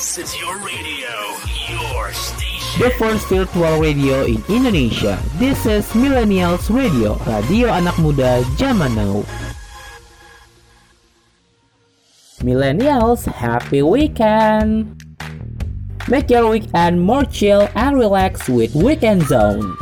This is your radio, your station. The first virtual radio in Indonesia. This is Millennials Radio, radio anak muda zaman now. Millennials, happy weekend! Make your weekend more chill and relax with Weekend Zone.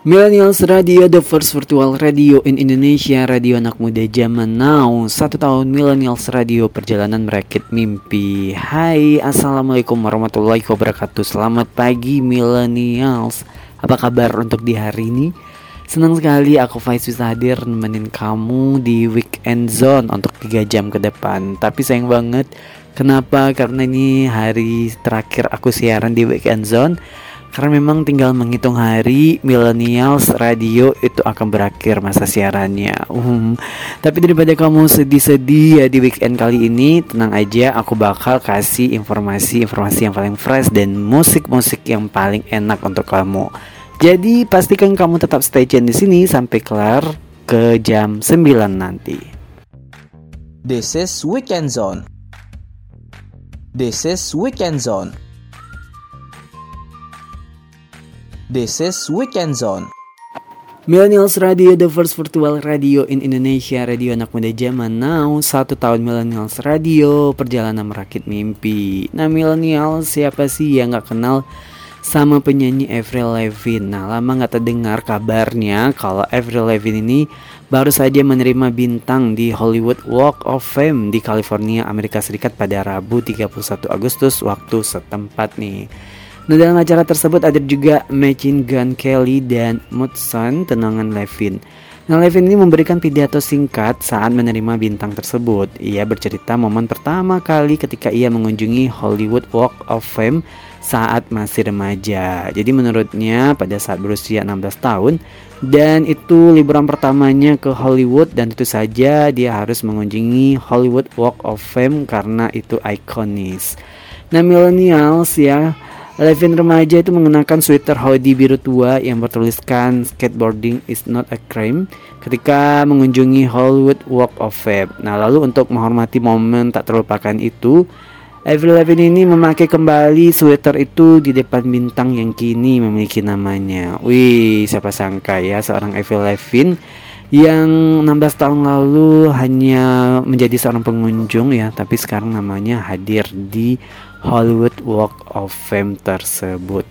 Millennials Radio, the first virtual radio in Indonesia, radio anak muda zaman now. Satu tahun Millennials Radio, perjalanan merakit mimpi. Hai, Assalamualaikum warahmatullahi wabarakatuh. Selamat pagi Millennials. Apa kabar untuk di hari ini? Senang sekali aku Faiz bisa hadir nemenin kamu di Weekend Zone untuk 3 jam ke depan. Tapi sayang banget, kenapa? Karena ini hari terakhir aku siaran di Weekend Zone karena memang tinggal menghitung hari millennials radio itu akan berakhir masa siarannya. Um, tapi daripada kamu sedih-sedih ya di weekend kali ini, tenang aja aku bakal kasih informasi-informasi yang paling fresh dan musik-musik yang paling enak untuk kamu. Jadi pastikan kamu tetap stay tune di sini sampai kelar ke jam 9 nanti. This is Weekend Zone. This is Weekend Zone. This is Weekend Zone. Millennials Radio, the first virtual radio in Indonesia, radio anak muda zaman now. Satu tahun Millennials Radio, perjalanan merakit mimpi. Nah, Millennials siapa sih yang nggak kenal sama penyanyi Avril Lavigne? Nah, lama nggak terdengar kabarnya kalau Avril Lavigne ini baru saja menerima bintang di Hollywood Walk of Fame di California, Amerika Serikat pada Rabu 31 Agustus waktu setempat nih. Nah dalam acara tersebut ada juga Machine Gun Kelly dan Mudson Tenangan Levin. Nah Levin ini memberikan pidato singkat saat menerima bintang tersebut. Ia bercerita momen pertama kali ketika ia mengunjungi Hollywood Walk of Fame saat masih remaja. Jadi menurutnya pada saat berusia 16 tahun dan itu liburan pertamanya ke Hollywood dan tentu saja dia harus mengunjungi Hollywood Walk of Fame karena itu ikonis. Nah millennials ya Levin remaja itu mengenakan sweater hoodie biru tua yang bertuliskan skateboarding is not a crime ketika mengunjungi Hollywood Walk of Fame. Nah, lalu untuk menghormati momen tak terlupakan itu, Avril Lavigne ini memakai kembali sweater itu di depan bintang yang kini memiliki namanya. Wih, siapa sangka ya seorang Avril Lavigne yang 16 tahun lalu hanya menjadi seorang pengunjung ya, tapi sekarang namanya hadir di Hollywood Walk of Fame tersebut.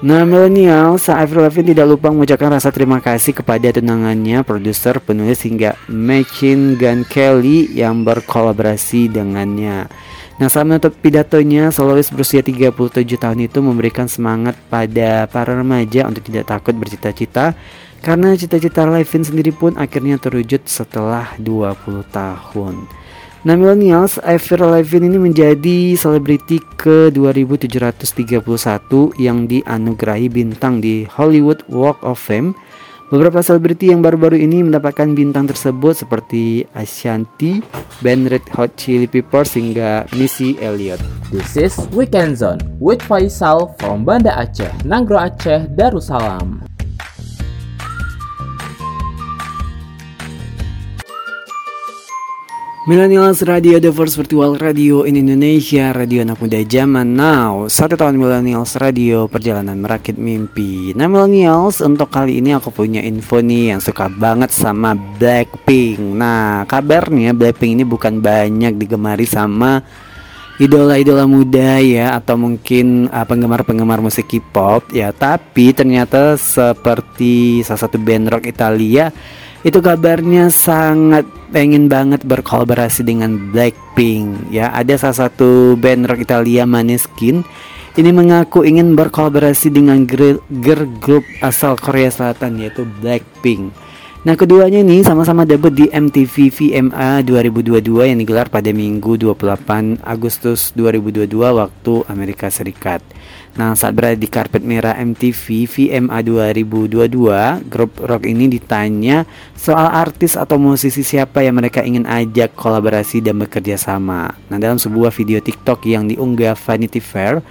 Nah, milenial, Avril Lavigne tidak lupa mengucapkan rasa terima kasih kepada tunangannya, produser, penulis hingga Machine Gun Kelly yang berkolaborasi dengannya. Nah, saat menutup pidatonya, solois berusia 37 tahun itu memberikan semangat pada para remaja untuk tidak takut bercita-cita karena cita-cita Lavigne sendiri pun akhirnya terwujud setelah 20 tahun. Nah millennials, Avril Lavigne ini menjadi selebriti ke 2731 yang dianugerahi bintang di Hollywood Walk of Fame. Beberapa selebriti yang baru-baru ini mendapatkan bintang tersebut seperti Ashanti, band Red Hot Chili Peppers hingga Missy Elliott. This is Weekend Zone with Faisal from Banda Aceh, Nanggro Aceh, Darussalam. Millennials Radio, the first virtual radio in Indonesia, radio anak muda zaman now. Satu tahun Millennials Radio, perjalanan merakit mimpi. Nah Millennials, untuk kali ini aku punya info nih yang suka banget sama Blackpink. Nah kabarnya Blackpink ini bukan banyak digemari sama idola-idola muda ya atau mungkin uh, penggemar-penggemar musik K-pop ya, tapi ternyata seperti salah satu band rock Italia itu kabarnya sangat pengen banget berkolaborasi dengan Blackpink ya. Ada salah satu band rock Italia Maneskin ini mengaku ingin berkolaborasi dengan girl, group asal Korea Selatan yaitu Blackpink. Nah keduanya ini sama-sama debut di MTV VMA 2022 yang digelar pada Minggu 28 Agustus 2022 waktu Amerika Serikat. Nah saat berada di karpet merah MTV VMA 2022, grup rock ini ditanya soal artis atau musisi siapa yang mereka ingin ajak kolaborasi dan bekerja sama. Nah dalam sebuah video TikTok yang diunggah Vanity Fair,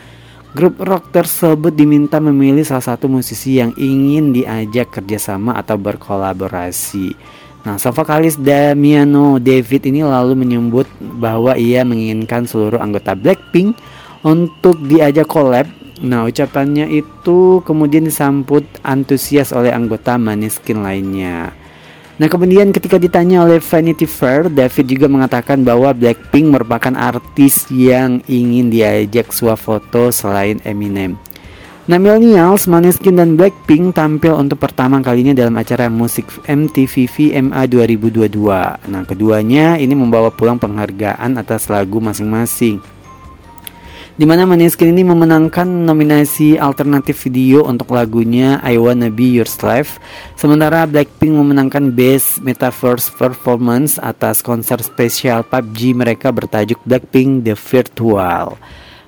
Grup rock tersebut diminta memilih salah satu musisi yang ingin diajak kerjasama atau berkolaborasi. Nah, sang vokalis Damiano David ini lalu menyebut bahwa ia menginginkan seluruh anggota Blackpink untuk diajak collab. Nah, ucapannya itu kemudian disambut antusias oleh anggota Maneskin lainnya. Nah, kemudian ketika ditanya oleh Vanity Fair, David juga mengatakan bahwa Blackpink merupakan artis yang ingin diajak swafoto selain Eminem. Nah, Millennials, Maneskin dan Blackpink tampil untuk pertama kalinya dalam acara musik MTV VMA 2022. Nah, keduanya ini membawa pulang penghargaan atas lagu masing-masing. Di mana Maneskin ini memenangkan nominasi alternatif video untuk lagunya I Wanna Be Your Slave, sementara Blackpink memenangkan Best Metaverse Performance atas konser spesial PUBG mereka bertajuk Blackpink The Virtual.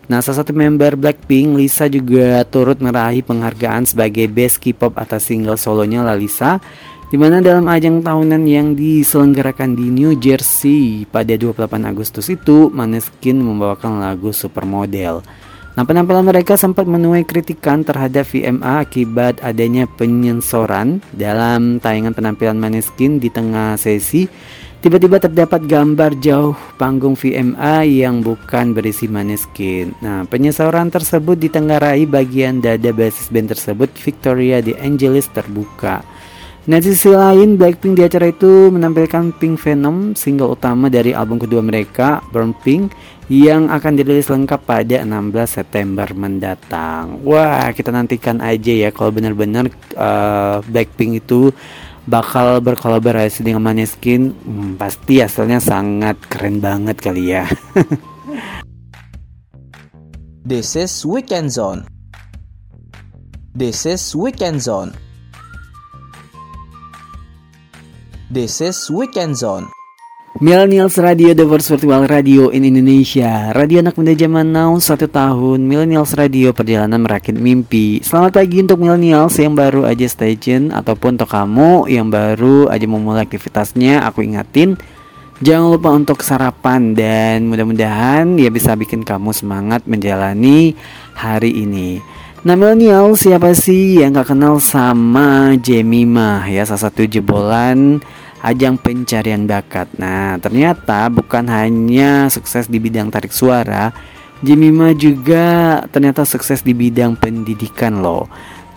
Nah, salah satu member Blackpink, Lisa juga turut meraih penghargaan sebagai Best K-pop atas single solonya Lalisa, di mana dalam ajang tahunan yang diselenggarakan di New Jersey pada 28 Agustus itu, Maneskin membawakan lagu Supermodel. Nah, penampilan mereka sempat menuai kritikan terhadap VMA akibat adanya penyensoran dalam tayangan penampilan Maneskin di tengah sesi Tiba-tiba terdapat gambar jauh panggung VMA yang bukan berisi Maneskin. Nah, penyesaran tersebut ditenggarai bagian dada basis band tersebut Victoria di Angeles terbuka. Nah, di sisi lain, Blackpink di acara itu menampilkan Pink Venom, single utama dari album kedua mereka, Burn Pink, yang akan dirilis lengkap pada 16 September mendatang. Wah, kita nantikan aja ya kalau benar-benar uh, Blackpink itu bakal berkolaborasi dengan Maneskin. Hmm, pasti hasilnya sangat keren banget kali ya. This is Weekend Zone. This is Weekend Zone This is Weekend Zone. Millennials Radio, the first virtual radio in Indonesia. Radio anak muda zaman now, satu tahun. Millennials Radio, perjalanan merakit mimpi. Selamat pagi untuk millennials yang baru aja stay tune Ataupun untuk kamu yang baru aja memulai aktivitasnya Aku ingatin. Jangan lupa untuk sarapan dan mudah-mudahan ya bisa bikin kamu semangat menjalani hari ini Nah milenial siapa sih yang gak kenal sama Jemima ya salah satu jebolan ajang pencarian bakat. Nah, ternyata bukan hanya sukses di bidang tarik suara, Jemima juga ternyata sukses di bidang pendidikan loh.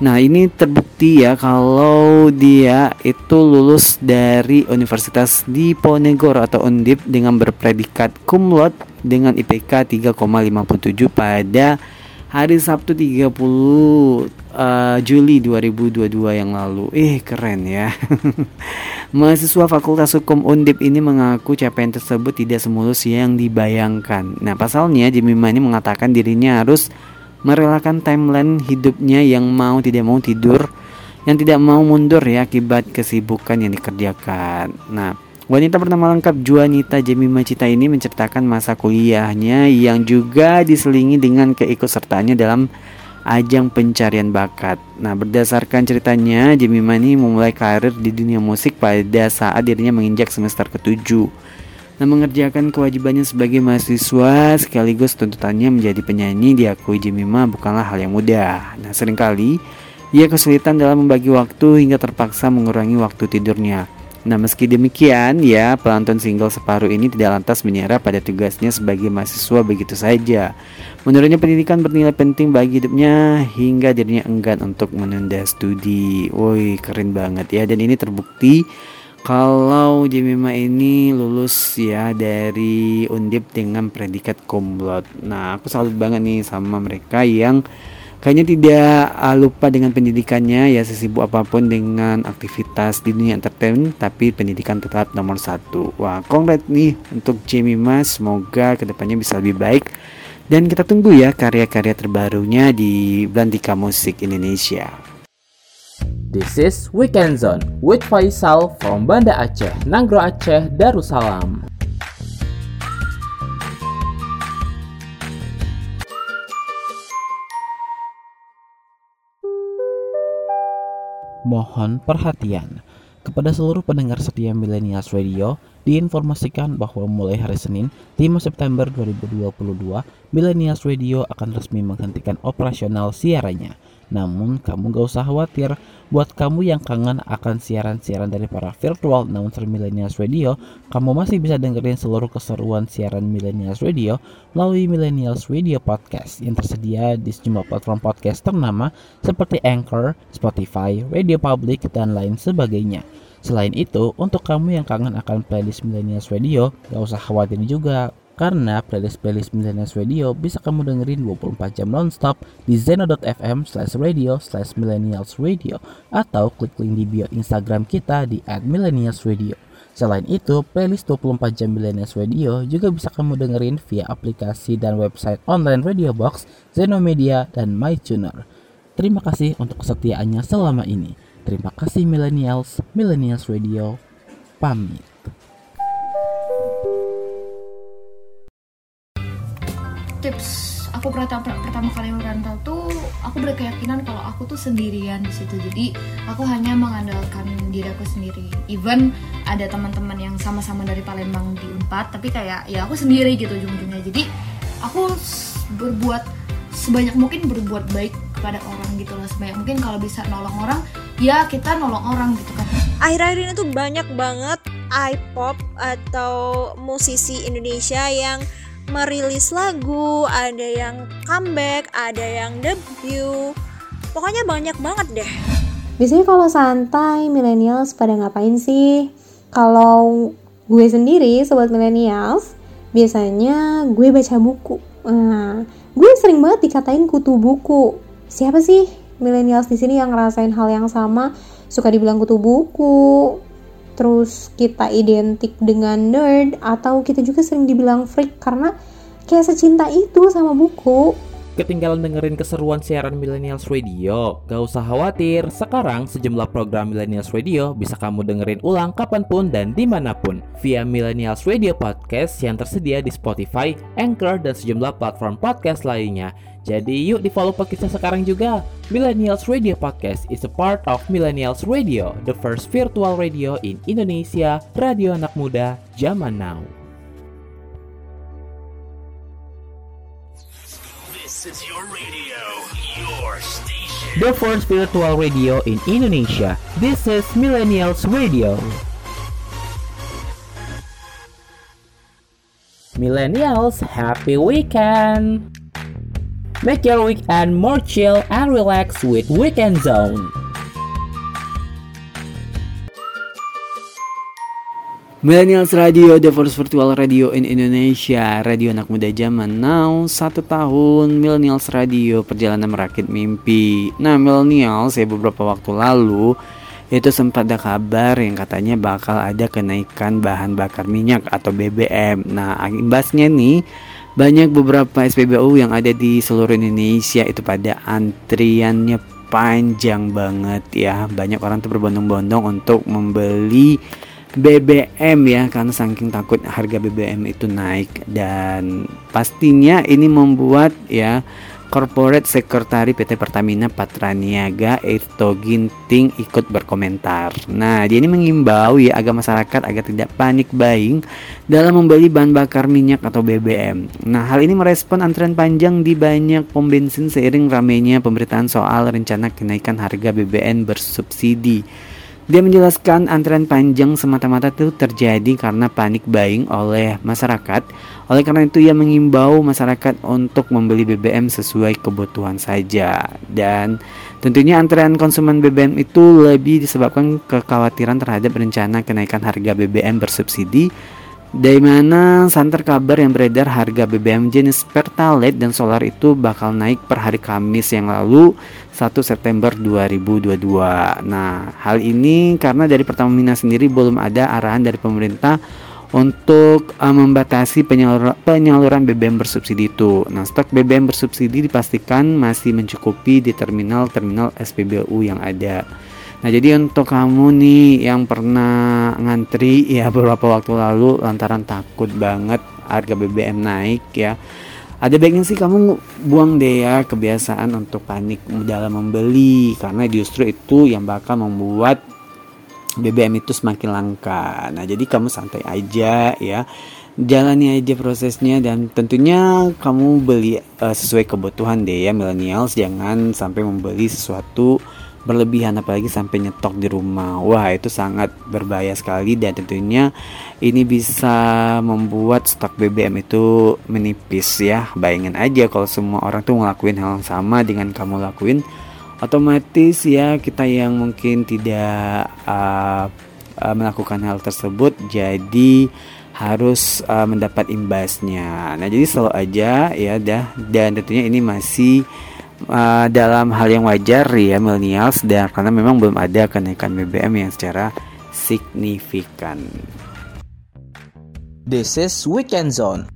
Nah, ini terbukti ya kalau dia itu lulus dari Universitas Diponegoro atau Undip dengan berpredikat cum laude dengan IPK 3,57 pada hari Sabtu 30 uh, Juli 2022 yang lalu. Eh keren ya. Mahasiswa Fakultas Hukum Undip ini mengaku capaian tersebut tidak semulus yang dibayangkan. Nah, pasalnya Jemima ini mengatakan dirinya harus merelakan timeline hidupnya yang mau tidak mau tidur, yang tidak mau mundur ya akibat kesibukan yang dikerjakan. Nah, Wanita bernama lengkap Juanita Jemima Cita ini menceritakan masa kuliahnya yang juga diselingi dengan keikutsertaannya dalam ajang pencarian bakat. Nah, berdasarkan ceritanya, Jemima ini memulai karir di dunia musik pada saat dirinya menginjak semester ketujuh. Nah, mengerjakan kewajibannya sebagai mahasiswa sekaligus tuntutannya menjadi penyanyi diakui Jemima bukanlah hal yang mudah. Nah, sering kali ia kesulitan dalam membagi waktu hingga terpaksa mengurangi waktu tidurnya. Nah meski demikian ya pelantun single separuh ini tidak lantas menyerah pada tugasnya sebagai mahasiswa begitu saja. Menurutnya pendidikan bernilai penting bagi hidupnya hingga dirinya enggan untuk menunda studi. Woi keren banget ya. Dan ini terbukti kalau Jemima ini lulus ya dari Undip dengan predikat cum Nah aku salut banget nih sama mereka yang Kayaknya tidak uh, lupa dengan pendidikannya ya sesibuk apa pun dengan aktivitas di dunia entertain tapi pendidikan tetap nomor satu. Wah, kongret nih untuk Jamie Mas, semoga ke depannya bisa lebih baik dan kita tunggu ya karya-karya terbarunya di Belantika Musik Indonesia. This is Weekend Zone with Faisal from Banda Aceh, Nanggro Aceh, Darussalam. Mohon perhatian kepada seluruh pendengar setia Millennials Radio diinformasikan bahwa mulai hari Senin 5 September 2022 Millennials Radio akan resmi menghentikan operasional siarannya. Namun kamu gak usah khawatir, buat kamu yang kangen akan siaran-siaran dari para virtual announcer Millennials Radio, kamu masih bisa dengerin seluruh keseruan siaran Millennials Radio melalui Millennials Radio Podcast yang tersedia di sejumlah platform podcast ternama seperti Anchor, Spotify, Radio Public, dan lain sebagainya. Selain itu, untuk kamu yang kangen akan playlist Millennials Radio, gak usah khawatir juga karena playlist-playlist Millennials Radio bisa kamu dengerin 24 jam nonstop di zeno.fm slash radio slash millennials radio atau klik link di bio Instagram kita di at millennials radio. Selain itu, playlist 24 jam Millennials Radio juga bisa kamu dengerin via aplikasi dan website online Radio Box, Zeno Media, dan MyTuner. Terima kasih untuk kesetiaannya selama ini. Terima kasih Millennials, Millennials Radio, pamit. Tips aku pertama pertama kali merantau tuh aku berkeyakinan kalau aku tuh sendirian di situ. Jadi aku hanya mengandalkan diri aku sendiri. Even ada teman-teman yang sama-sama dari Palembang di Unpad tapi kayak ya aku sendiri gitu ujung-ujungnya. Jadi aku berbuat sebanyak mungkin berbuat baik kepada orang gitu lah sebanyak mungkin kalau bisa nolong orang ya kita nolong orang gitu kan. Akhir-akhir ini tuh banyak banget iPop atau musisi Indonesia yang merilis lagu, ada yang comeback, ada yang debut. Pokoknya banyak banget deh. Biasanya kalau santai, millennials pada ngapain sih? Kalau gue sendiri, sobat millennials, biasanya gue baca buku. Nah, gue sering banget dikatain kutu buku. Siapa sih millennials di sini yang ngerasain hal yang sama? Suka dibilang kutu buku, terus kita identik dengan nerd, atau kita juga sering dibilang freak karena kayak secinta itu sama buku. Ketinggalan dengerin keseruan siaran Millennials Radio? Gak usah khawatir, sekarang sejumlah program Millennials Radio bisa kamu dengerin ulang kapan pun dan di mana pun via Millennials Radio Podcast yang tersedia di Spotify, Anchor, dan sejumlah platform podcast lainnya. Jadi yuk di follow podcast sekarang juga. Millennials Radio Podcast is a part of Millennials Radio, the first virtual radio in Indonesia, radio anak muda zaman now. Is your radio, your station. The first virtual radio in Indonesia. This is Millennials Radio. Millennials, happy weekend! Make your weekend more chill and relax with Weekend Zone. Millennials Radio, the first virtual radio in Indonesia. Radio anak muda zaman now Satu tahun. Millennials Radio Perjalanan merakit mimpi. Nah Millennials ya beberapa waktu lalu Itu sempat ada kabar yang katanya bakal ada kenaikan bahan bakar minyak atau BBM Nah imbasnya nih banyak beberapa SPBU yang ada di seluruh Indonesia itu pada antriannya panjang banget ya. Banyak orang tuh berbondong-bondong untuk membeli BBM ya karena saking takut harga BBM itu naik dan pastinya ini membuat ya Corporate Secretary PT Pertamina Patraniaga Eto Ginting ikut berkomentar. Nah, dia ini mengimbau ya agar masyarakat agar tidak panik buying dalam membeli bahan bakar minyak atau BBM. Nah, hal ini merespon antrean panjang di banyak pom bensin seiring ramainya pemberitaan soal rencana kenaikan harga BBM bersubsidi. Dia menjelaskan antrean panjang semata-mata itu terjadi karena panik buying oleh masyarakat. Oleh karena itu ia mengimbau masyarakat untuk membeli BBM sesuai kebutuhan saja. Dan tentunya antrean konsumen BBM itu lebih disebabkan kekhawatiran terhadap rencana kenaikan harga BBM bersubsidi dari mana santer kabar yang beredar harga BBM jenis Pertalite dan solar itu bakal naik per hari Kamis yang lalu 1 September 2022. Nah, hal ini karena dari Pertamina sendiri belum ada arahan dari pemerintah untuk uh, membatasi penyalur penyaluran BBM bersubsidi itu. Nah, stok BBM bersubsidi dipastikan masih mencukupi di terminal-terminal SPBU yang ada. Nah, jadi untuk kamu nih yang pernah ngantri ya beberapa waktu lalu lantaran takut banget harga BBM naik ya. Ada baiknya sih kamu buang deh ya kebiasaan untuk panik dalam membeli karena justru itu yang bakal membuat BBM itu semakin langka. Nah, jadi kamu santai aja ya. Jalani aja prosesnya dan tentunya kamu beli uh, sesuai kebutuhan deh ya millennials jangan sampai membeli sesuatu berlebihan apalagi sampai nyetok di rumah. Wah, itu sangat berbahaya sekali dan tentunya ini bisa membuat stok BBM itu menipis ya. Bayangin aja kalau semua orang tuh ngelakuin hal yang sama dengan kamu lakuin otomatis ya kita yang mungkin tidak uh, uh, melakukan hal tersebut jadi harus uh, mendapat imbasnya. Nah, jadi selalu aja ya dah dan tentunya ini masih uh, dalam hal yang wajar ya millennials dan karena memang belum ada kenaikan BBM yang secara signifikan. This is Weekend Zone.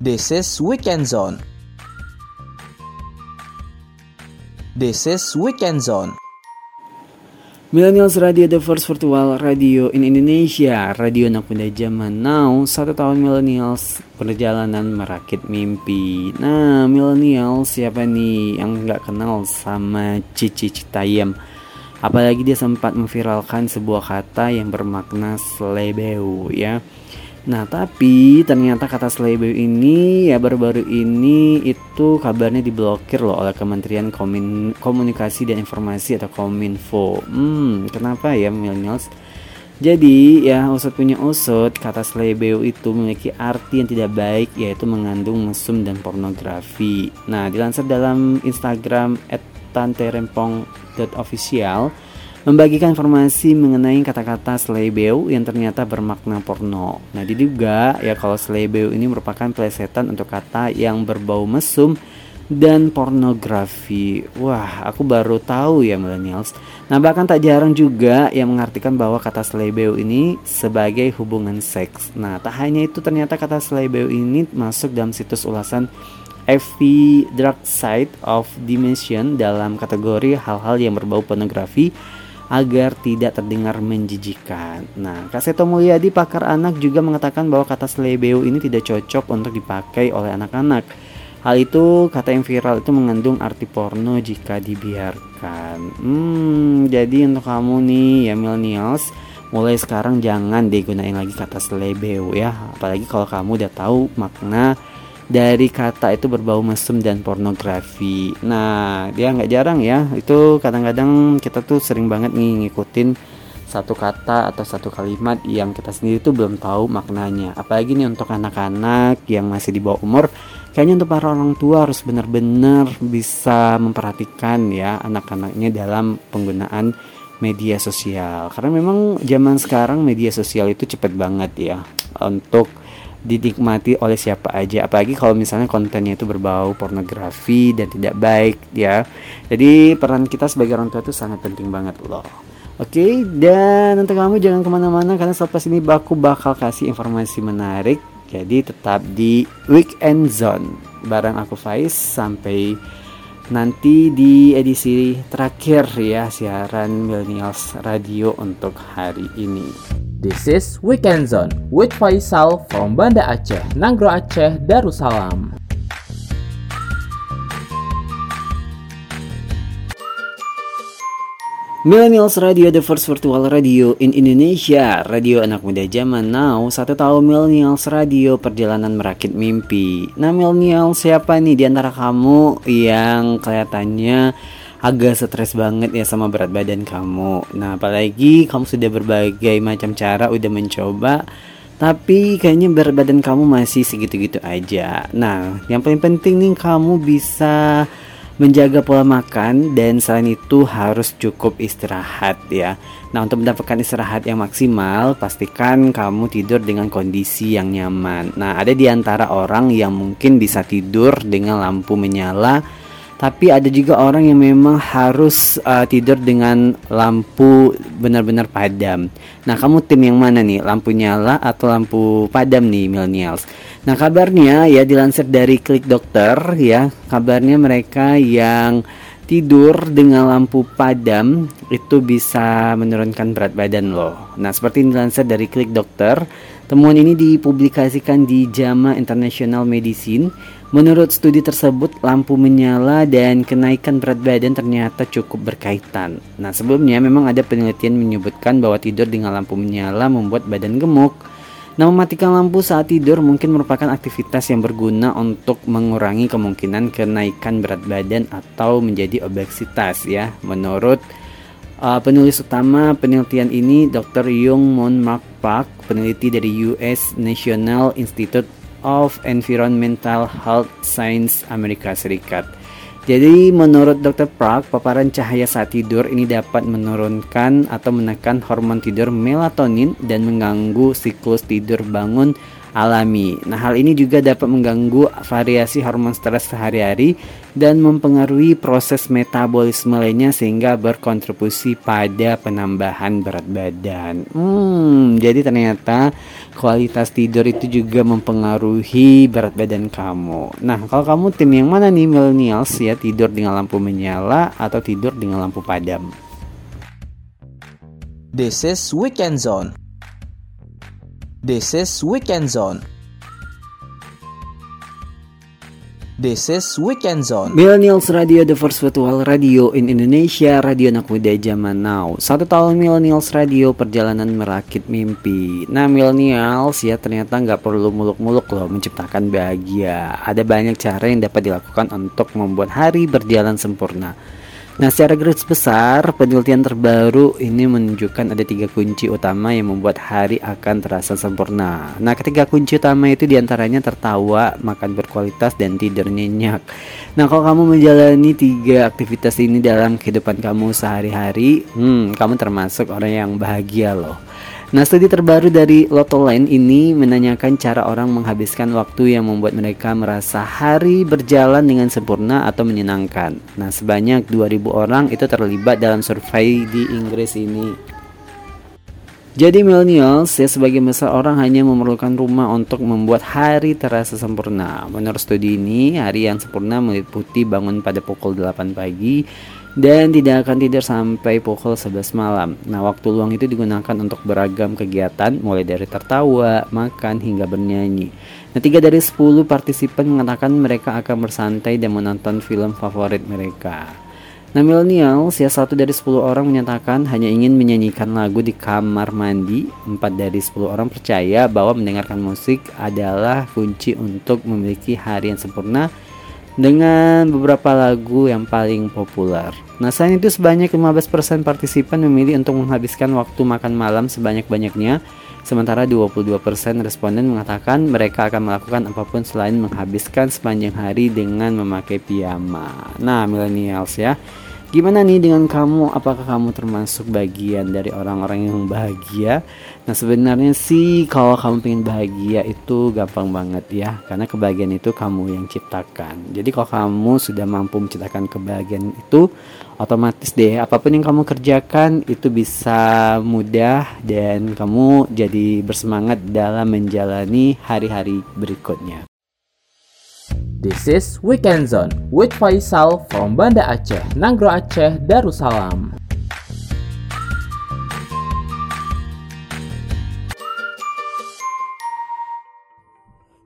This is Weekend Zone. This is Weekend Zone. Millennials Radio The First Virtual Radio in Indonesia. Radio anak muda zaman now Satu tahun Millennials Perjalanan merakit mimpi. Nah Millennials siapa nih Yang nggak kenal sama Cici Citayam? Apalagi dia sempat memviralkan sebuah kata yang bermakna slebeu ya Nah tapi ternyata kata Slebeu ini ya baru-baru ini itu kabarnya diblokir loh oleh Kementerian Komun Komunikasi dan Informasi atau Kominfo. Hmm, kenapa ya millennials? Jadi ya usut punya usut kata Slebeu itu memiliki arti yang tidak baik yaitu mengandung mesum dan pornografi. Nah dilansir dalam Instagram @tanterempong.official membagikan informasi mengenai kata-kata slebeu yang ternyata bermakna porno. Nah, diduga ya kalau slebeu ini merupakan plesetan untuk kata yang berbau mesum dan pornografi. Wah, aku baru tahu ya millennials. Nah, bahkan tak jarang juga yang mengartikan bahwa kata slebeu ini sebagai hubungan seks. Nah, tak hanya itu ternyata kata slebeu ini masuk dalam situs ulasan FV Dark Side of Dimension dalam kategori hal-hal yang berbau pornografi agar tidak terdengar menjijikan. Nah, Kak Seto Mulyadi pakar anak juga mengatakan bahwa kata slebeu ini tidak cocok untuk dipakai oleh anak-anak. Hal itu kata yang viral itu mengandung arti porno jika dibiarkan. Hmm, jadi untuk kamu nih ya millennials, mulai sekarang jangan digunain lagi kata slebeu ya. Apalagi kalau kamu udah tahu makna dari kata itu berbau mesum dan pornografi. Nah, dia nggak jarang ya. Itu kadang-kadang kita tuh sering banget nih ngikutin satu kata atau satu kalimat yang kita sendiri tuh belum tahu maknanya. Apalagi nih untuk anak-anak yang masih di bawah umur, kayaknya untuk para orang tua harus benar-benar bisa memperhatikan ya anak-anaknya dalam penggunaan media sosial. Karena memang zaman sekarang media sosial itu cepet banget ya untuk dinikmati oleh siapa aja. Apalagi kalau misalnya kontennya itu berbau pornografi dan tidak baik ya. Jadi peran kita sebagai orang tua itu sangat penting banget loh. Oke dan untuk kamu jangan ke mana-mana karena selepas ini aku bakal kasih informasi menarik. Jadi tetap di weekend zone. Bareng aku Faiz sampai nanti di edisi terakhir ya siaran Millennials Radio untuk hari ini. This is Weekend Zone with Faisal from Banda Aceh, Nanggro Aceh, Darussalam. Millennials Radio, the first virtual radio in Indonesia Radio anak muda zaman now Satu tahun Millennials Radio, perjalanan merakit mimpi Nah Millennials siapa nih di antara kamu yang kelihatannya agak stres banget ya sama berat badan kamu. Nah, apalagi kamu sudah berbagai macam cara udah mencoba tapi kayaknya berat badan kamu masih segitu-gitu aja. Nah, yang paling penting nih kamu bisa menjaga pola makan dan selain itu harus cukup istirahat ya. Nah, untuk mendapatkan istirahat yang maksimal, pastikan kamu tidur dengan kondisi yang nyaman. Nah, ada di antara orang yang mungkin bisa tidur dengan lampu menyala tapi ada juga orang yang memang harus uh, tidur dengan lampu benar-benar padam. Nah, kamu tim yang mana nih? Lampu nyala atau lampu padam nih millennials? Nah, kabarnya ya dilansir dari Klik Dokter ya, kabarnya mereka yang tidur dengan lampu padam itu bisa menurunkan berat badan loh. Nah, seperti dilansir dari Klik Dokter, temuan ini dipublikasikan di JAMA International Medicine. Menurut studi tersebut, lampu menyala dan kenaikan berat badan ternyata cukup berkaitan. Nah, sebelumnya memang ada penelitian menyebutkan bahwa tidur dengan lampu menyala membuat badan gemuk. Nah, mematikan lampu saat tidur mungkin merupakan aktivitas yang berguna untuk mengurangi kemungkinan kenaikan berat badan atau menjadi obesitas ya. Menurut uh, penulis utama penelitian ini Dr. Young Moon Mark Park, peneliti dari US National Institute of Environmental Health Science Amerika Serikat. Jadi menurut Dr. Park, paparan cahaya saat tidur ini dapat menurunkan atau menekan hormon tidur melatonin dan mengganggu siklus tidur bangun alami. Nah, hal ini juga dapat mengganggu variasi hormon stres sehari-hari dan mempengaruhi proses metabolisme lainnya sehingga berkontribusi pada penambahan berat badan. Hmm, jadi ternyata kualitas tidur itu juga mempengaruhi berat badan kamu. Nah, kalau kamu tim yang mana nih millennials ya tidur dengan lampu menyala atau tidur dengan lampu padam? This is Weekend Zone. This is Weekend Zone. This is Weekend Zone. Millennials Radio, the first virtual radio in Indonesia, radio anak muda zaman now. Satu tahun Millennials Radio, perjalanan merakit mimpi. Nah, Millennials ya ternyata nggak perlu muluk-muluk loh menciptakan bahagia. Ada banyak cara yang dapat dilakukan untuk membuat hari berjalan sempurna. Nah, secara garis besar, penelitian terbaru ini menunjukkan ada tiga kunci utama yang membuat hari akan terasa sempurna. Nah, ketiga kunci utama itu di antaranya tertawa, makan berkualitas, dan tidur nyenyak. Nah, kalau kamu menjalani tiga aktivitas ini dalam kehidupan kamu sehari-hari, hmm, kamu termasuk orang yang bahagia loh. Nah, studi terbaru dari Lotoland ini menanyakan cara orang menghabiskan waktu yang membuat mereka merasa hari berjalan dengan sempurna atau menyenangkan. Nah, sebanyak 2000 orang itu terlibat dalam survei di Inggris ini. Jadi millennials ya sebagai besar orang hanya memerlukan rumah untuk membuat hari terasa sempurna. Menurut studi ini, hari yang sempurna meliputi bangun pada pukul 8 pagi dan tidak akan tidur sampai pukul 11 malam. Nah, waktu luang itu digunakan untuk beragam kegiatan mulai dari tertawa, makan hingga bernyanyi. Nah, tiga dari 10 partisipan mengatakan mereka akan bersantai dan menonton film favorit mereka. Nah, millennials ya satu dari 10 orang menyatakan hanya ingin menyanyikan lagu di kamar mandi. Empat dari 10 orang percaya bahwa mendengarkan musik adalah kunci untuk memiliki hari yang sempurna dengan beberapa lagu yang paling populer. Nah, selain itu sebanyak 15% partisipan memilih untuk menghabiskan waktu makan malam sebanyak-banyaknya, sementara 22% responden mengatakan mereka akan melakukan apa pun selain menghabiskan sepanjang hari dengan memakai piyama. Nah, millennials ya. Gimana nih dengan kamu? Apakah kamu termasuk bagian dari orang-orang yang bahagia? Nah sebenarnya sih kalau kamu pengen bahagia itu gampang banget ya Karena kebahagiaan itu kamu yang ciptakan Jadi kalau kamu sudah mampu menciptakan kebahagiaan itu Otomatis deh apa pun yang kamu kerjakan itu bisa mudah Dan kamu jadi bersemangat dalam menjalani hari-hari berikutnya This is Weekend Zone with Faisal from Banda Aceh, Nanggro Aceh, Darussalam.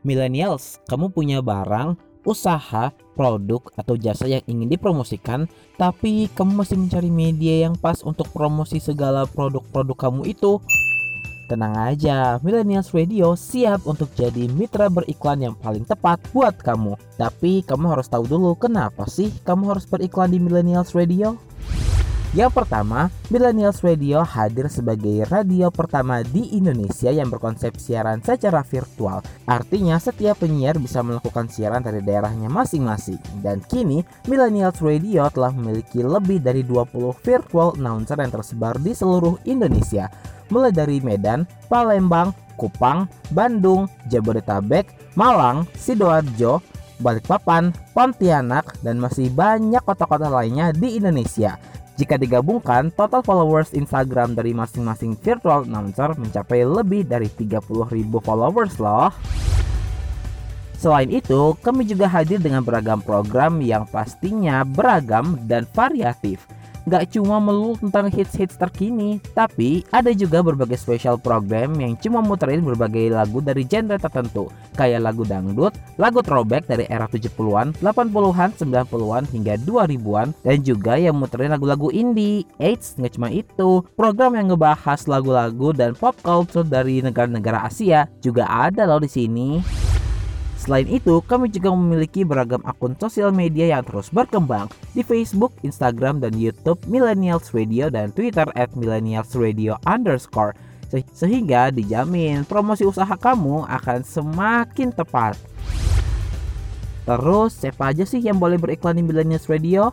Millennials, kamu punya barang, usaha, produk, atau jasa yang ingin dipromosikan, tapi kamu masih mencari media yang pas untuk promosi segala produk-produk kamu itu. Tenang aja, Millennials Radio siap untuk jadi mitra beriklan yang paling tepat buat kamu. Tapi kamu harus tahu dulu kenapa sih kamu harus beriklan di Millennials Radio? Yang pertama, Millennials Radio hadir sebagai radio pertama di Indonesia yang berkonsep siaran secara virtual. Artinya setiap penyiar bisa melakukan siaran dari daerahnya masing-masing. Dan kini, Millennials Radio telah memiliki lebih dari 20 virtual announcer yang tersebar di seluruh Indonesia mulai dari Medan, Palembang, Kupang, Bandung, Jabodetabek, Malang, Sidoarjo, Balikpapan, Pontianak, dan masih banyak kota-kota lainnya di Indonesia. Jika digabungkan, total followers Instagram dari masing-masing virtual announcer mencapai lebih dari 30.000 followers loh. Selain itu, kami juga hadir dengan beragam program yang pastinya beragam dan variatif. Gak cuma melulu tentang hits-hits terkini, tapi ada juga berbagai special program yang cuma muterin berbagai lagu dari genre tertentu, kayak lagu dangdut, lagu throwback dari era 70-an, 80-an, 90-an hingga 2000-an, dan juga yang muterin lagu-lagu indie. Eits, nggak cuma itu, program yang ngebahas lagu-lagu dan pop culture dari negara-negara Asia juga ada loh di sini. Selain itu, kami juga memiliki beragam akun sosial media yang terus berkembang di Facebook, Instagram, dan YouTube Millennials Radio dan Twitter at Millennials Radio underscore Se- sehingga dijamin promosi usaha kamu akan semakin tepat. Terus, siapa aja sih yang boleh beriklan di Millennials Radio?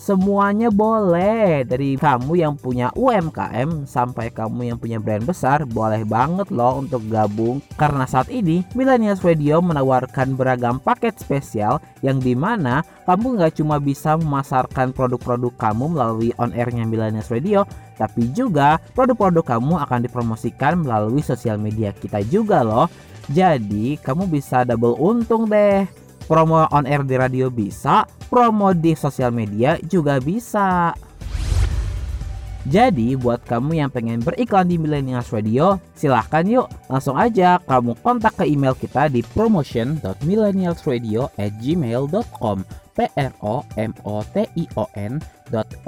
Semuanya boleh. Dari kamu yang punya UMKM Sampai kamu yang punya brand besar Boleh banget loh untuk gabung. Karena saat ini Millennials Radio menawarkan beragam paket spesial Yang di mana kamu nggak cuma bisa memasarkan produk-produk kamu melalui on airnya Millennials Radio Tapi juga produk-produk kamu akan dipromosikan melalui sosial media kita juga loh. Jadi kamu bisa double untung deh Promo on air di radio bisa, promo di sosial media juga bisa. Jadi buat kamu yang pengen beriklan di Millennials Radio, silahkan yuk langsung aja kamu kontak ke email kita di promotion.millennialsradio at gmail.com p r o m o t i o n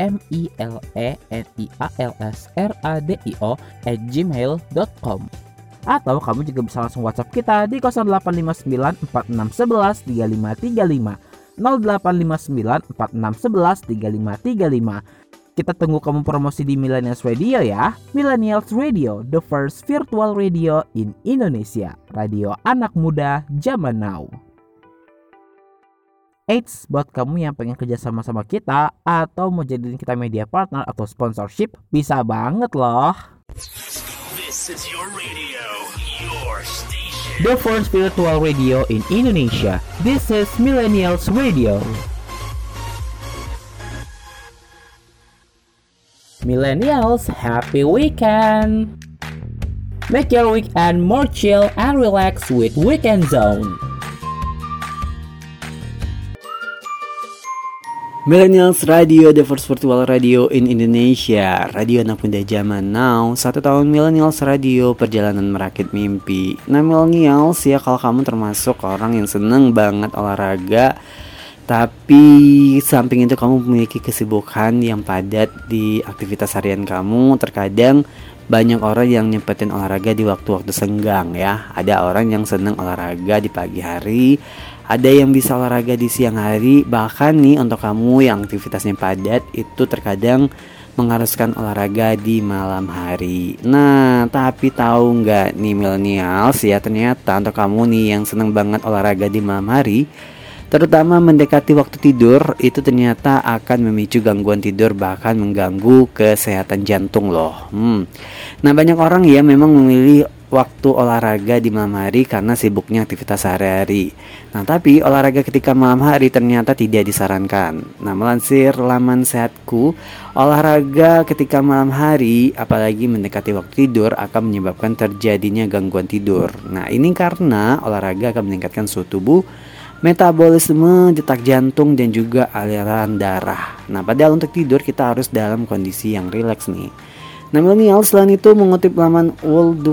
m i l e n i a l s r a d i o gmail.com atau kamu juga bisa langsung WhatsApp kita di 0859 4611 3535 0859 4611 3535 kita tunggu kamu promosi di Millennials Radio ya. Millennials Radio, the first virtual radio in Indonesia. Radio anak muda zaman now. Eits, buat kamu yang pengen kerja sama sama kita Atau mau jadiin kita media partner atau sponsorship Bisa banget loh. This is your radio. The first virtual radio in Indonesia. This is Millennials Radio. Millennials, happy weekend! Make your weekend more chill and relax with Weekend Zone. Millennials Radio, the first virtual radio in Indonesia. Radio anak muda zaman now. Satu tahun Millennials Radio, perjalanan merakit mimpi. Nah Millennials ya kalau kamu termasuk orang yang seneng banget olahraga Tapi samping itu kamu memiliki kesibukan yang padat di aktivitas harian kamu Terkadang banyak orang yang nyempetin olahraga di waktu-waktu senggang ya. Ada orang yang seneng olahraga di pagi hari ada yang bisa olahraga di siang hari bahkan nih untuk kamu yang aktivitasnya padat itu terkadang mengharuskan olahraga di malam hari nah tapi tahu nggak nih millennials ya ternyata untuk kamu nih yang seneng banget olahraga di malam hari terutama mendekati waktu tidur itu ternyata akan memicu gangguan tidur bahkan mengganggu kesehatan jantung loh hmm. nah banyak orang ya memang memilih waktu olahraga di malam hari karena sibuknya aktivitas sehari-hari. Nah, tapi olahraga ketika malam hari ternyata tidak disarankan. Nah, melansir laman sehatku, olahraga ketika malam hari apalagi mendekati waktu tidur akan menyebabkan terjadinya gangguan tidur. Nah, ini karena olahraga akan meningkatkan suhu tubuh metabolisme, detak jantung dan juga aliran darah. Nah, padahal untuk tidur kita harus dalam kondisi yang rileks nih. Nah, milenial selain itu mengutip laman World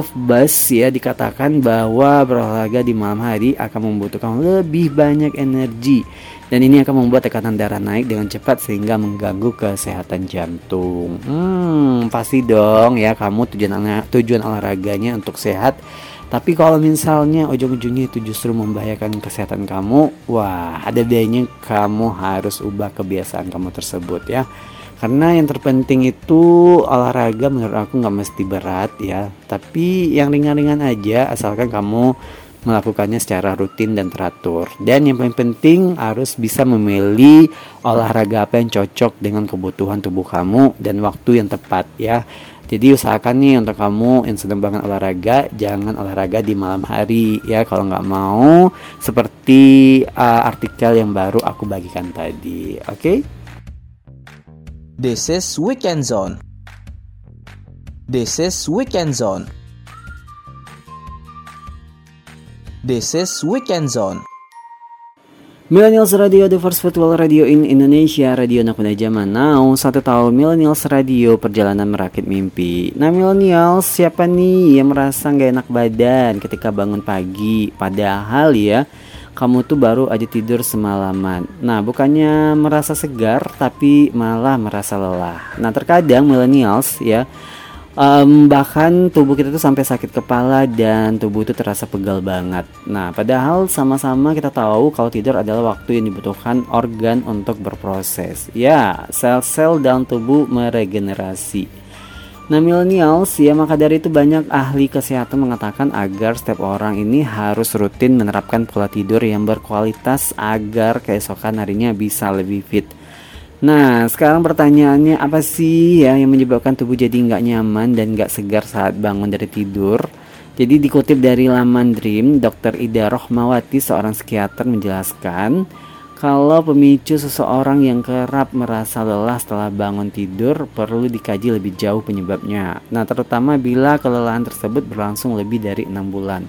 of Buzz ya dikatakan bahwa berolahraga di malam hari akan membutuhkan lebih banyak energi dan ini akan membuat tekanan darah naik dengan cepat sehingga mengganggu kesehatan jantung. Hmm, pasti dong ya kamu tujuan tujuan olahraganya untuk sehat. Tapi kalau misalnya ujung-ujungnya itu justru membahayakan kesehatan kamu, wah ada baiknya kamu harus ubah kebiasaan kamu tersebut ya karena yang terpenting itu olahraga menurut aku nggak mesti berat ya. Tapi yang ringan-ringan aja asalkan kamu melakukannya secara rutin dan teratur. Dan yang paling penting harus bisa memilih olahraga apa yang cocok dengan kebutuhan tubuh kamu dan waktu yang tepat ya. Jadi usahakan nih untuk kamu yang sedang banget olahraga jangan olahraga di malam hari ya. Kalau nggak mau seperti uh, artikel yang baru aku bagikan tadi oke? okay? This is Weekend Zone. This is Weekend Zone. This is Weekend Zone. Millennials Radio, the first virtual radio in Indonesia, radio anak muda zaman now. Satu tahun Millennials Radio, perjalanan merakit mimpi. Nah Millennials, siapa nih yang merasa gak enak badan ketika bangun pagi? Padahal ya, kamu tuh baru aja tidur semalaman. Nah bukannya merasa segar, tapi malah merasa lelah. Nah terkadang Millennials ya, um, bahkan tubuh kita tuh sampai sakit kepala dan tubuh itu terasa pegal banget. Nah, padahal sama-sama kita tahu kalau tidur adalah waktu yang dibutuhkan organ untuk berproses. Ya, sel-sel dalam tubuh meregenerasi. Nah millennials ya maka dari itu banyak ahli kesehatan mengatakan agar setiap orang ini harus rutin menerapkan pola tidur yang berkualitas agar keesokan harinya bisa lebih fit. Nah, sekarang pertanyaannya apa sih ya yang menyebabkan tubuh jadi nggak nyaman dan nggak segar saat bangun dari tidur? Jadi dikutip dari laman Dream, Dr. Ida Rohmawati, seorang psikiater menjelaskan kalau pemicu seseorang yang kerap merasa lelah setelah bangun tidur perlu dikaji lebih jauh penyebabnya. Nah, terutama bila kelelahan tersebut berlangsung lebih dari enam bulan.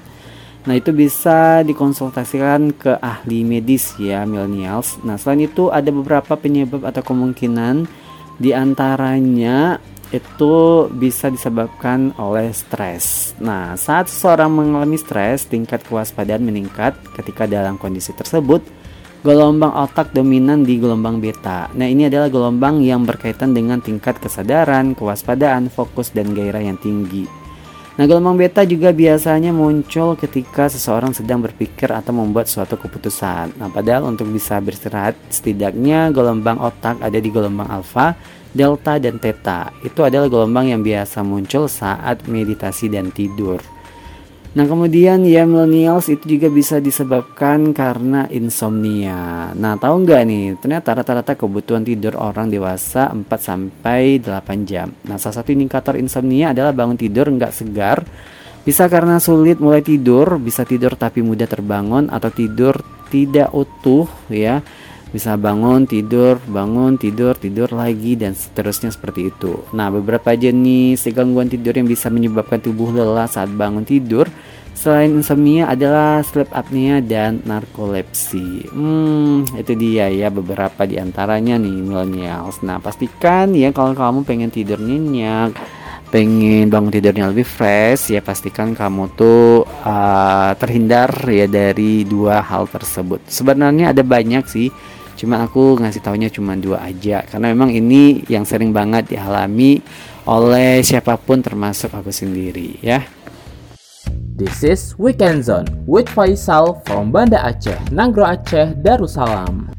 Nah itu bisa dikonsultasikan ke ahli medis ya millennials. Nah selain itu ada beberapa penyebab atau kemungkinan di antaranya itu bisa disebabkan oleh stres. Nah saat seseorang mengalami stres tingkat kewaspadaan meningkat ketika dalam kondisi tersebut gelombang otak dominan di gelombang beta. Nah, ini adalah gelombang yang berkaitan dengan tingkat kesadaran, kewaspadaan, fokus, dan gairah yang tinggi. Nah, gelombang beta juga biasanya muncul ketika seseorang sedang berpikir atau membuat suatu keputusan. Nah, padahal untuk bisa beristirahat, setidaknya gelombang otak ada di gelombang alfa, delta, dan theta. Itu adalah gelombang yang biasa muncul saat meditasi dan tidur. Nah kemudian ya millennials itu juga bisa disebabkan karena insomnia. Nah tahu nggak nih ternyata rata-rata kebutuhan tidur orang dewasa 4 sampai 8 jam. Nah salah satu indikator insomnia adalah bangun tidur nggak segar. Bisa karena sulit mulai tidur, bisa tidur tapi mudah terbangun atau tidur tidak utuh ya. Bisa bangun, tidur, bangun, tidur, tidur lagi dan seterusnya seperti itu. Nah, beberapa jenis gangguan tidur yang bisa menyebabkan tubuh lelah saat bangun tidur Selain insomnia adalah sleep apnea dan narkolepsi. Hmm, itu dia ya beberapa di antaranya nih millennials. Nah, pastikan ya kalau kamu pengen tidur nyenyak, pengen bangun tidurnya lebih fresh, ya pastikan kamu tuh uh, terhindar ya dari dua hal tersebut. Sebenarnya ada banyak sih, cuma aku ngasih taunya cuma dua aja karena memang ini yang sering banget dialami oleh siapa pun termasuk aku sendiri ya. This is Weekend Zone with Faisal from Banda Aceh, Nangro Aceh, Darussalam.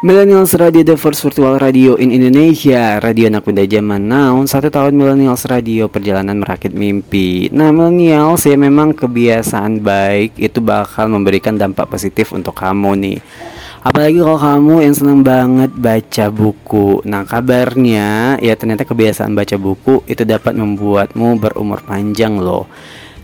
Millennials Radio The First Virtual Radio in Indonesia Radio anak muda zaman now Satu tahun Millennials Radio Perjalanan merakit mimpi Nah Millennials ya memang kebiasaan baik Itu bakal memberikan dampak positif untuk kamu nih Apalagi kalau kamu yang senang banget baca buku. Nah, kabarnya ya ternyata kebiasaan baca buku itu dapat membuatmu berumur panjang loh.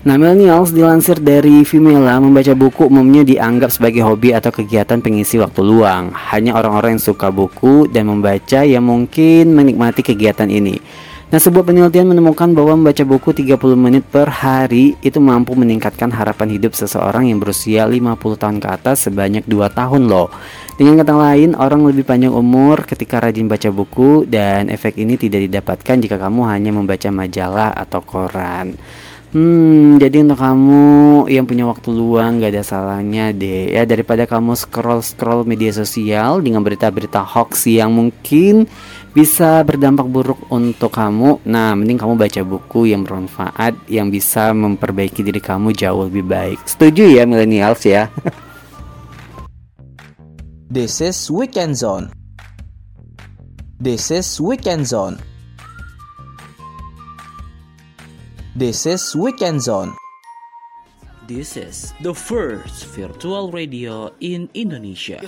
Nah, millennials dilansir dari Vimela, membaca buku umumnya dianggap sebagai hobi atau kegiatan pengisi waktu luang. Hanya orang-orang yang suka buku dan membaca yang mungkin menikmati kegiatan ini. Nah, sebuah penelitian menemukan bahwa membaca buku 30 menit per hari itu mampu meningkatkan harapan hidup seseorang yang berusia 50 tahun ke atas sebanyak 2 tahun loh. Dengan kata lain, orang lebih panjang umur ketika rajin baca buku dan efek ini tidak didapatkan jika kamu hanya membaca majalah atau koran. Hmm, jadi untuk kamu yang punya waktu luang gak ada salahnya deh ya daripada kamu scroll-scroll media sosial dengan berita-berita hoax yang mungkin bisa berdampak buruk untuk kamu. Nah, mending kamu baca buku yang bermanfaat yang bisa memperbaiki diri kamu jauh lebih baik. Setuju ya millennials ya? This is Weekend Zone. This is Weekend Zone. This is Weekend Zone. This is the first virtual radio in Indonesia.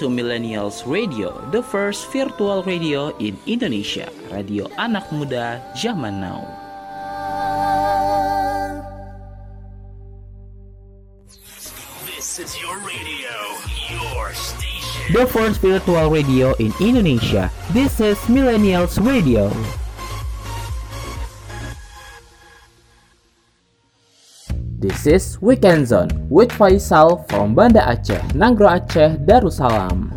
To Millennials Radio, the first virtual radio in Indonesia. Radio anak muda zaman now. This is your radio, your station. The first virtual radio in Indonesia. This is Millennials Radio. This is Weekend Zone with Faisal from Banda Aceh, Nagro Aceh, Darussalam.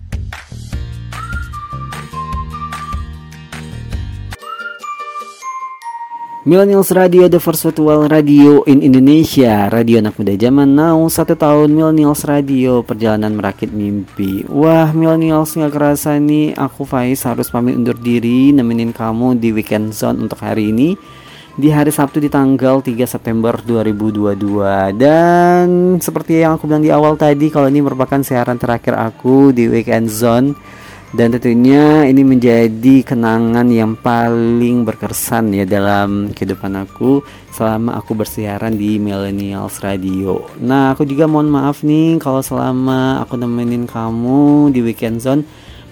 Millennials Radio, the first virtual radio in Indonesia. Radio anak muda zaman now Satu tahun Millennials Radio. Perjalanan merakit mimpi. Wah Millennials nggak kerasa nih. Aku Faiz harus pamit undur diri Nemenin kamu di Weekend Zone untuk hari ini Di hari Sabtu di tanggal 3 September 2022 Dan seperti yang aku bilang di awal tadi Kalau ini merupakan siaran terakhir aku di Weekend Zone dan tentunya ini menjadi kenangan yang paling berkesan ya dalam kehidupan aku selama aku bersiaran di Millennials Radio. Nah, aku juga mohon maaf nih kalau selama aku nemenin kamu di Weekend Zone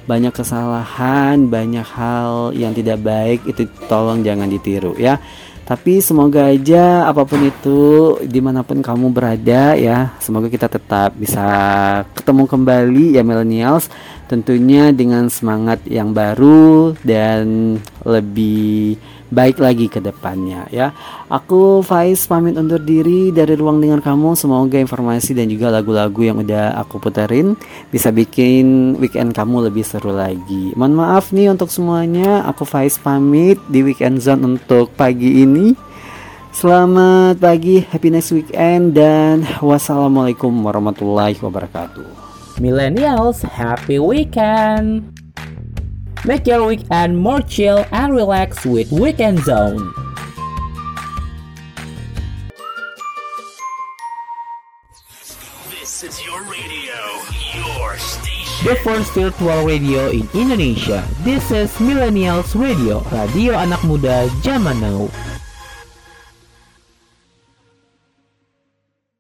banyak kesalahan, banyak hal yang tidak baik itu tolong jangan ditiru ya. Tapi semoga aja apa pun itu di mana pun kamu berada ya Semoga kita tetap bisa ketemu kembali ya millennials. Tentunya dengan semangat yang baru dan lebih baik lagi ke depannya ya. Aku Faiz pamit undur diri dari ruang dengar kamu. Semoga informasi dan juga lagu-lagu yang udah aku puterin Bisa bikin weekend kamu lebih seru lagi. Mohon maaf nih untuk semuanya. Aku Faiz pamit di Weekend Zone untuk pagi ini. Selamat pagi, happy next weekend Dan wassalamualaikum warahmatullahi wabarakatuh. Millennials, happy weekend! Make your weekend more chill and relax with Weekend Zone. This is your radio, your station. The first virtual radio in Indonesia. This is Millennials Radio, radio anak muda zaman now.